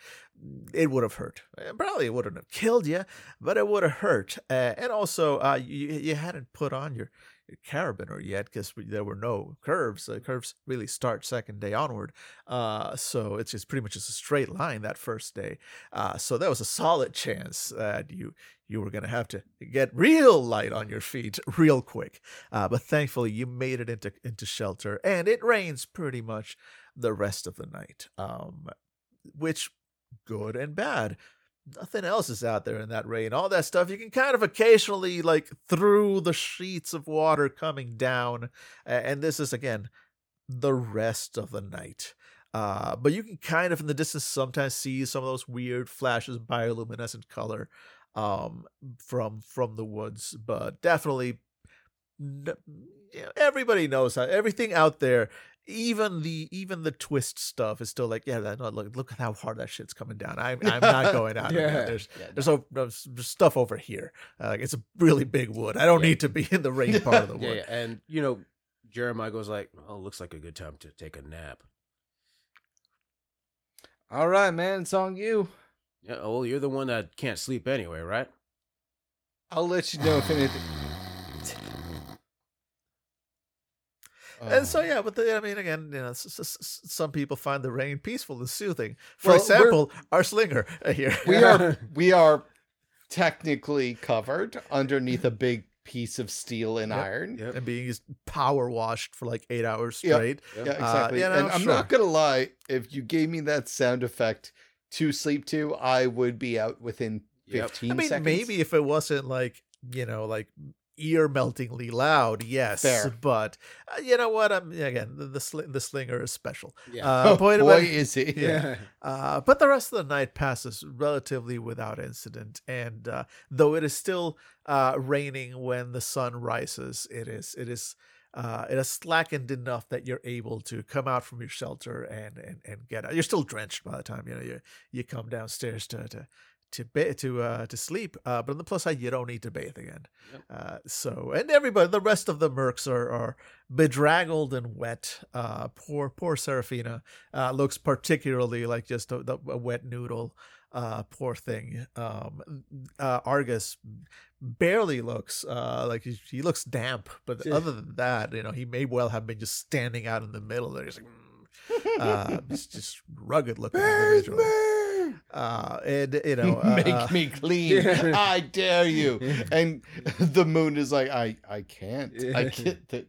it would have hurt. Eh, Probably it wouldn't have killed you, but it would have hurt. Uh, and also, uh, you, you hadn't put on your, your carabiner yet because there were no curves. The curves really start second day onward. Uh, so it's just pretty much just a straight line that first day. Uh, so that was a solid chance that you you were gonna have to get real light on your feet real quick. Uh, but thankfully, you made it into into shelter, and it rains pretty much the rest of the night. Um, which good and bad. Nothing else is out there in that rain. All that stuff you can kind of occasionally like through the sheets of water coming down, and this is again the rest of the night. Uh, but you can kind of in the distance sometimes see some of those weird flashes bioluminescent color. um from from the woods but definitely everybody knows how everything out there even the even the twist stuff is still like yeah that, no, look look at how hard that shit's coming down i'm, I'm not going out Yeah. yeah. there's Yeah, there's, o- there's stuff over here uh, it's a really big wood i don't Yeah. need to be in the rain part of the wood Yeah, yeah, and you know, Jeremiah goes like, "Oh, looks like a good time to take a nap." All right, man, it's on you. Yeah, oh, well, you're the one that can't sleep anyway, right? I'll let you know if anything. And so Oh. yeah, but the, I mean, again, you know, s- s- some people find the rain peaceful and soothing. For Well, example, our slinger uh, here. we are we are technically covered underneath a big piece of steel and Yep. iron. Yep. and being power washed for like eight hours Yep. straight. Yeah, Yep. exactly. yeah, no, and I'm sure. not gonna lie, if you gave me that sound effect to sleep to, I would be out within Yep. 15 I mean, seconds. maybe if it wasn't like you know, like ear meltingly loud, yes. Fair. But uh, you know what? I'm again the the, sli- the slinger is special. Yeah. Uh, oh, point boy, about- is he. yeah. Uh, but the rest of the night passes relatively without incident, and uh, though it is still uh, raining when the sun rises, it is it is uh, it has slackened enough that you're able to come out from your shelter and and, and get out. You're still drenched by the time you know you you come downstairs to to to ba- to uh, to sleep. Uh, but on the plus side, you don't need to bathe again. Yep. Uh, so and everybody, the rest of the mercs are are bedraggled and wet. Uh, poor poor Serafina uh, looks particularly like just a, a wet noodle. Uh, poor thing. Um, uh, Argus barely looks uh, like he, he looks damp, but Yeah. other than that, you know, he may well have been just standing out in the middle there. He's like, mm, uh, it's just rugged looking individual. Uh, and you know, uh, Make uh, me clean. I dare you. And the moon is like, I, I can't. I Yeah. get that.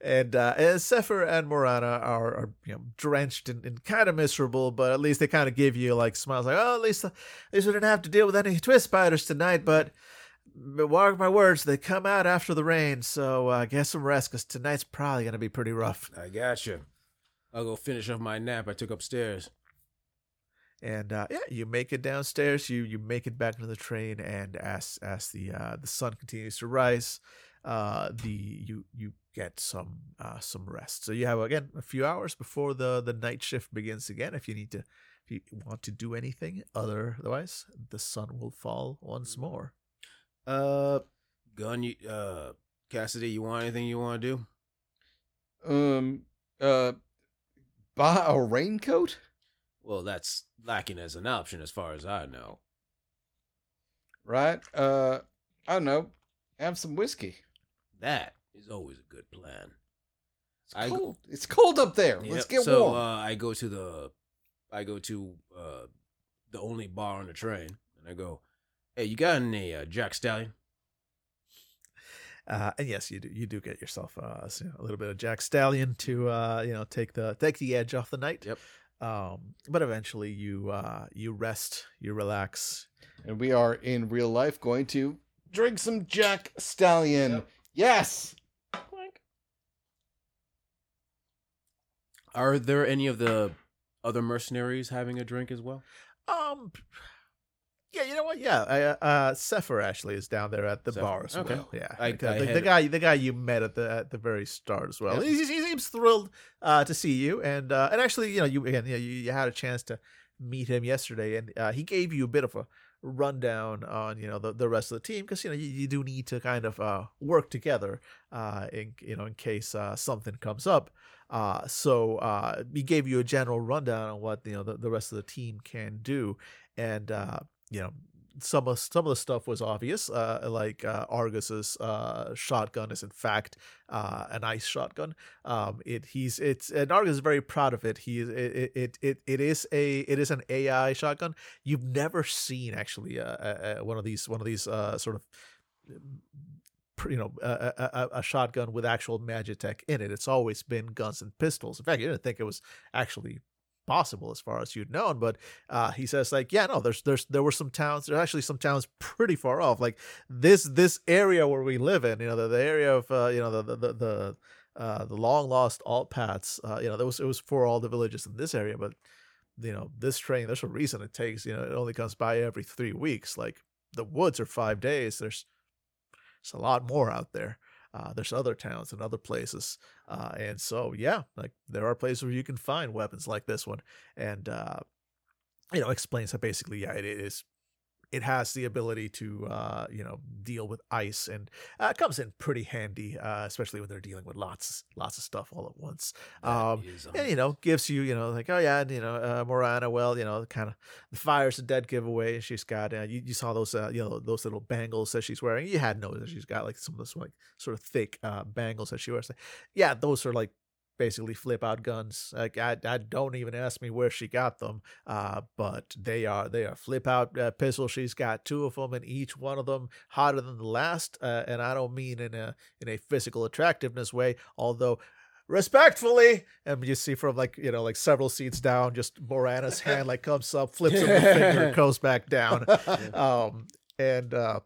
and uh, and Sefer and Morana are, are you know drenched and, and kind of miserable, but at least they kind of give you like smiles, like oh at least at least we didn't have to deal with any twist spiders tonight. But, but mark my words, they come out after the rain, so uh, get some rest because tonight's probably gonna be pretty rough. I gotcha. I'll go finish off my nap I took upstairs. And uh, yeah, you make it downstairs. You you make it back into the train, and as as the uh, the sun continues to rise, uh, the you you get some uh, some rest. So you have again a few hours before the the night shift begins again. If you need to, if you want to do anything otherwise, the sun will fall once more. Uh, gun, you, uh, Cassidy, you want anything you want to do? Um, uh, buy a raincoat? Well, that's lacking as an option as far as I know. Right? Uh, I don't know. Have some whiskey. That is always a good plan. It's I- cold. It's cold up there. Let's get so, warm. uh, I go to the, I go to uh, the only bar on the train, and I go, "Hey, you got any uh, Jack Stallion?" Uh, and yes, you do you do get yourself uh, so, you know, a little bit of Jack Stallion to uh, you know take the take the edge off the night. Yep. Um, but eventually you uh, you rest, you relax, and we are in real life going to drink some Jack Stallion. Yep. Yes. Are there any of the other mercenaries having a drink as well? Um, yeah, you know what? Yeah, I, uh, uh, Sefer actually is down there at the bar as okay. well. Yeah, I- the, I the- the guy, the guy you met at the at the very start as well. He, he seems thrilled uh, to see you, and uh, and actually, you know, you again, you, know, you, you had a chance to meet him yesterday, and uh, he gave you a bit of a rundown on you know the, the rest of the team because you know you, you do need to kind of uh, work together uh, in you know in case uh, something comes up. Uh, so uh, he gave you a general rundown on what you know the, the rest of the team can do, and uh, you know some of some of the stuff was obvious, uh, like uh, Argus's uh, shotgun is in fact uh, an ice shotgun. Um, it he's it's and Argus is very proud of it. He is it it it, it is a it is an AI shotgun. You've never seen actually uh, uh, uh, one of these one of these uh, sort of you know a, a, a shotgun with actual magitech in it. It's always been guns and pistols. In fact, you didn't think it was actually possible as far as you'd known but uh he says like yeah no there's there's there were some towns there's actually some towns pretty far off like this this area where we live in you know the, the area of uh you know the the the, the uh the long lost alt paths uh you know there was it was for all the villages in this area but you know this train there's a reason it takes you know it only comes by every three weeks like the woods are five days. There's there's a lot more out there. Uh, there's other towns and other places, uh, and so yeah, like there are places where you can find weapons like this one, and uh, you know explains that basically yeah it is it has the ability to uh, you know deal with ice and uh, comes in pretty handy uh, especially when they're dealing with lots lots of stuff all at once. Um, and you know gives you you know like oh yeah and, you know uh, Morana well you know kind of the fire's a dead giveaway she's got uh, you, you saw those uh, you know those little bangles that she's wearing. You had noticed that she's got like some of those like sort of thick uh, bangles that she wears. Yeah those are like basically flip out guns. Like I, I don't even ask me where she got them uh but they are they are flip out uh, pistols. She's got two of them and each one of them hotter than the last uh, and i don't mean in a in a physical attractiveness way although respectfully and you see from like you know like several seats down just morana's hand like comes up flips up the finger goes back down. Um and uh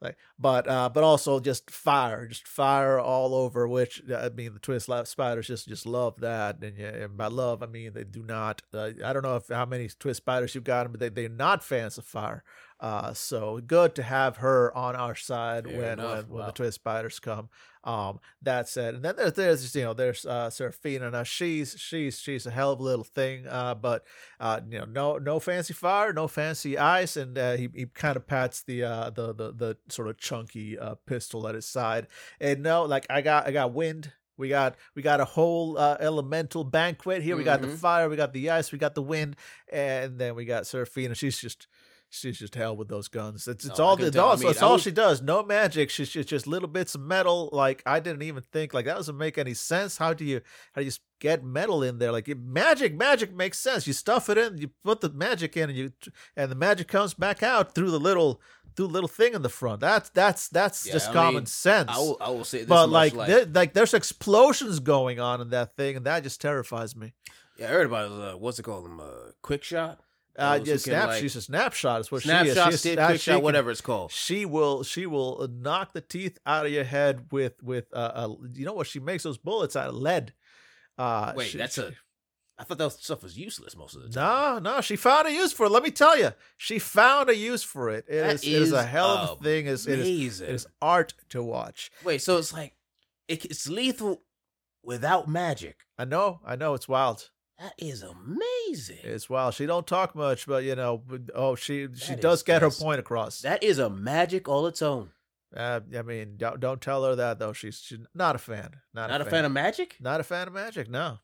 like but uh but also just fire just fire all over which uh, i mean the twist lab spiders just just love that and, and by love i mean they do not uh, i don't know if how many twist spiders you've got but they, they're not fans of fire uh so good to have her on our side Fair when enough. when, when Wow. the twist spiders come um that said and then there's, there's you know there's uh Seraphina now she's she's she's a hell of a little thing uh but uh you know no no fancy fire no fancy ice and uh, he, he kind of pats the uh the, the the sort of chunky uh pistol at his side and no like i got i got wind we got we got a whole uh, elemental banquet here we got the Mhm. fire we got the ice we got the wind and then we got Seraphina she's just She's just hell with those guns. It's it's No, all it's tell. I all, mean, it's all would- she does. No magic. She's just, just little bits of metal. Like I didn't even think like that doesn't make any sense. How do you how do you get metal in there? Like magic, magic makes sense. You stuff it in, you put the magic in, and you and the magic comes back out through the little through the little thing in the front. That's that's that's Yeah, just I common mean, sense. I will, I will say this but like there, like there's explosions going on in that thing, and that just terrifies me. yeah, I heard about uh, what's it called? Um, uh, quick shot, Uh, yeah, snap. like- she's a snapshot. Is what snapshot, she is. She's- stick, uh, quick she shot, whatever it's called. she will she will knock the teeth out of your head with with uh, uh you know what she makes those bullets out of lead uh Wait, she- that's a. I thought that stuff was useless most of the time. no no she found a use for it let me tell you she found a use for it It That is, it is a hell of a thing It is, it is it is art to watch Wait, so it's like it, it's lethal without magic. i know i know it's wild That is amazing. it's wild she don't talk much but you know oh she she does is get her point across that is a magic all its own. uh, i mean don't, don't tell her that though she's, she's not a fan not, Not a fan of magic. not a fan of magic no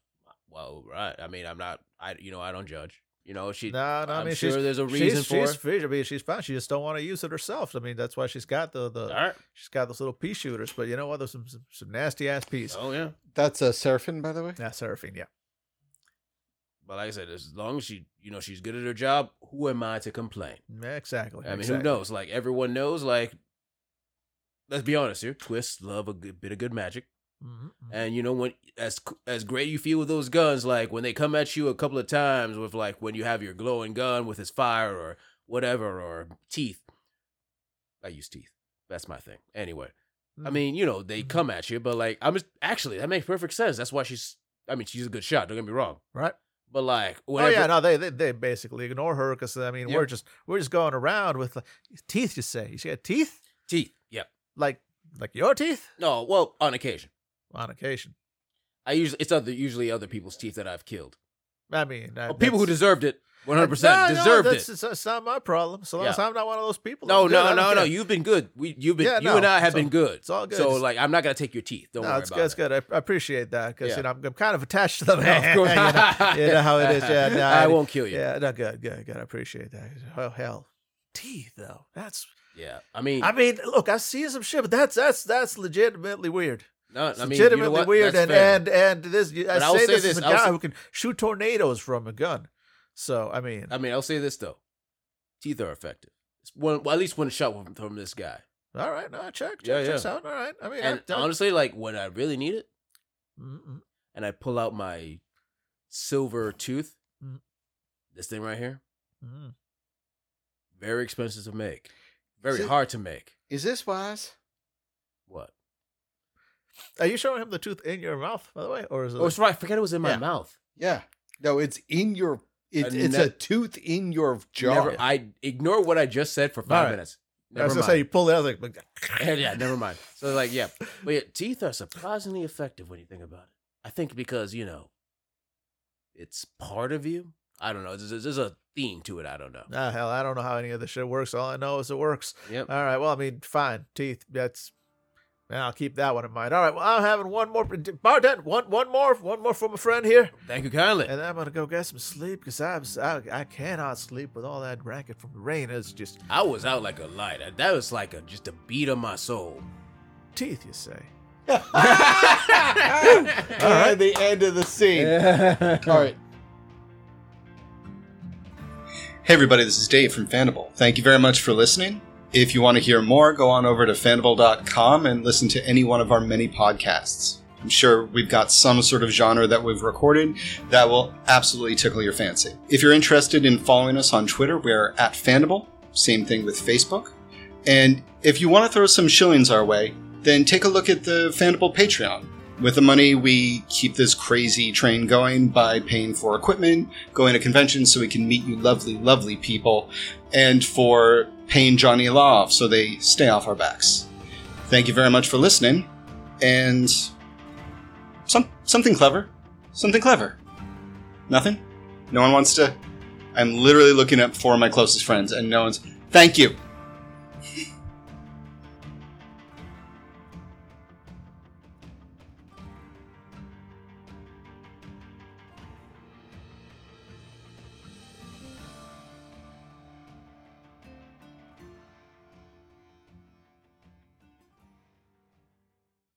Well, right. I mean, I'm not. I you know I don't judge. You know she. No, no, I I'm mean, sure she's, there's a she's- reason for she's, it. free- I mean, she's fine. She just don't want to use it herself. I mean, that's why she's got the the All right. she's got those little pea shooters. But you know what? There's some some, some nasty ass peas. Oh yeah. That's a Seraphim, by the way. Yeah, Seraphine. Yeah, But like I said, as long as she, you know, she's good at her job, who am I to complain? Exactly. I mean, exactly. who knows? Like everyone knows. Like, let's be honest here. Twists love a good bit of good magic, Mhm, mhm. and you know when as as great you feel with those guns, like when they come at you a couple of times with like when you have your glowing gun with his fire or whatever or teeth. I use teeth. That's my thing. Anyway, I Mhm. mean, you know, they Mhm. come at you, but like I'm just actually that makes perfect sense. That's why she's. I mean, she's a good shot. Don't get me wrong. right. But like, Oh yeah, no, they they, they basically ignore her because I mean, Yep. we're just we're just going around with like, teeth. You say she got teeth teeth. Yeah. like like your teeth No, well, on occasion. on occasion. I usually it's other usually other people's teeth that I've killed. I mean, uh, Oh, people who deserved it, one hundred No, percent no, deserved that's, it. It's, it's not my problem. So long Yeah. as I'm not one of those people. No, good. no, no, no. You've been good. We, you've been, Yeah, you no, and I have it's been good. It's all good. So like, I'm not gonna take your teeth. Don't no, worry it's about good. It's it. good. I, I appreciate that because Yeah. you know I'm, I'm kind of attached to them. No, course. you, know, you know how it is. Yeah, no, I won't kill you. Yeah, no, good, good, good. I appreciate that. Oh hell, teeth though. That's. Yeah. I mean, I mean, look, I see some shit, but that's that's that's legitimately weird. no, It's I mean, you know legitimately weird, That's and, fair. and and this. I I say say this, this, as a I guy who can shoot tornadoes from a gun. So I mean, I mean, I'll say this though: teeth are effective. It's one, well, at least one shot from, from this guy. all right, no, check, check, Yeah, checks yeah. out. All right, I mean, And I, I, honestly, like when I really need it, Mm-mm. and I pull out my silver tooth, Mm. this thing right here, Mm. very expensive to make, very it- hard to make. Is this wise? What? Are you showing him the tooth in your mouth, by the way, or is it? Oh, it's right. I forgot it was in my Yeah. mouth. Yeah. No, it's in your. It's it's ne- a tooth in your jaw. Never, I ignore what I just said for five minutes. I Never was gonna mind. say you pulled it. I was like, yeah, never mind. So like, yeah, but yeah, teeth are surprisingly effective when you think about it. I think because you know, it's part of you. I don't know. There's, there's a theme to it. I don't know. ah, hell, I don't know how any of this shit works. All I know is it works. Yep. All right. Well, I mean, fine. Teeth. That's. Man, I'll keep that one in mind. All right. Well, I'm having one more. Bartend, one, one more, one more from a friend here, Thank you kindly. and then I'm gonna go get some sleep because I'm, I, I cannot sleep with all that racket from the rain. It's just I was out like a light. That was like a just a beat on my soul. teeth, you say. All right, the end of the scene. All right. Hey everybody, this is Dave from Fandible. Thank you very much for listening. If you want to hear more, go on over to fandible.com and listen to any one of our many podcasts. I'm sure we've got some sort of genre that we've recorded that will absolutely tickle your fancy. If you're interested in following us on Twitter, we're at Fandible. Same thing with Facebook. And if you want to throw some shillings our way, then take a look at the Fandible Patreon. With the money, we keep this crazy train going by paying for equipment, going to conventions so we can meet you lovely, lovely people, and for paying Johnny Law off so they stay off our backs. Thank you very much for listening, and some something clever, something clever. Nothing. No one wants to. I'm literally looking at four of my closest friends, and no one's. Thank you.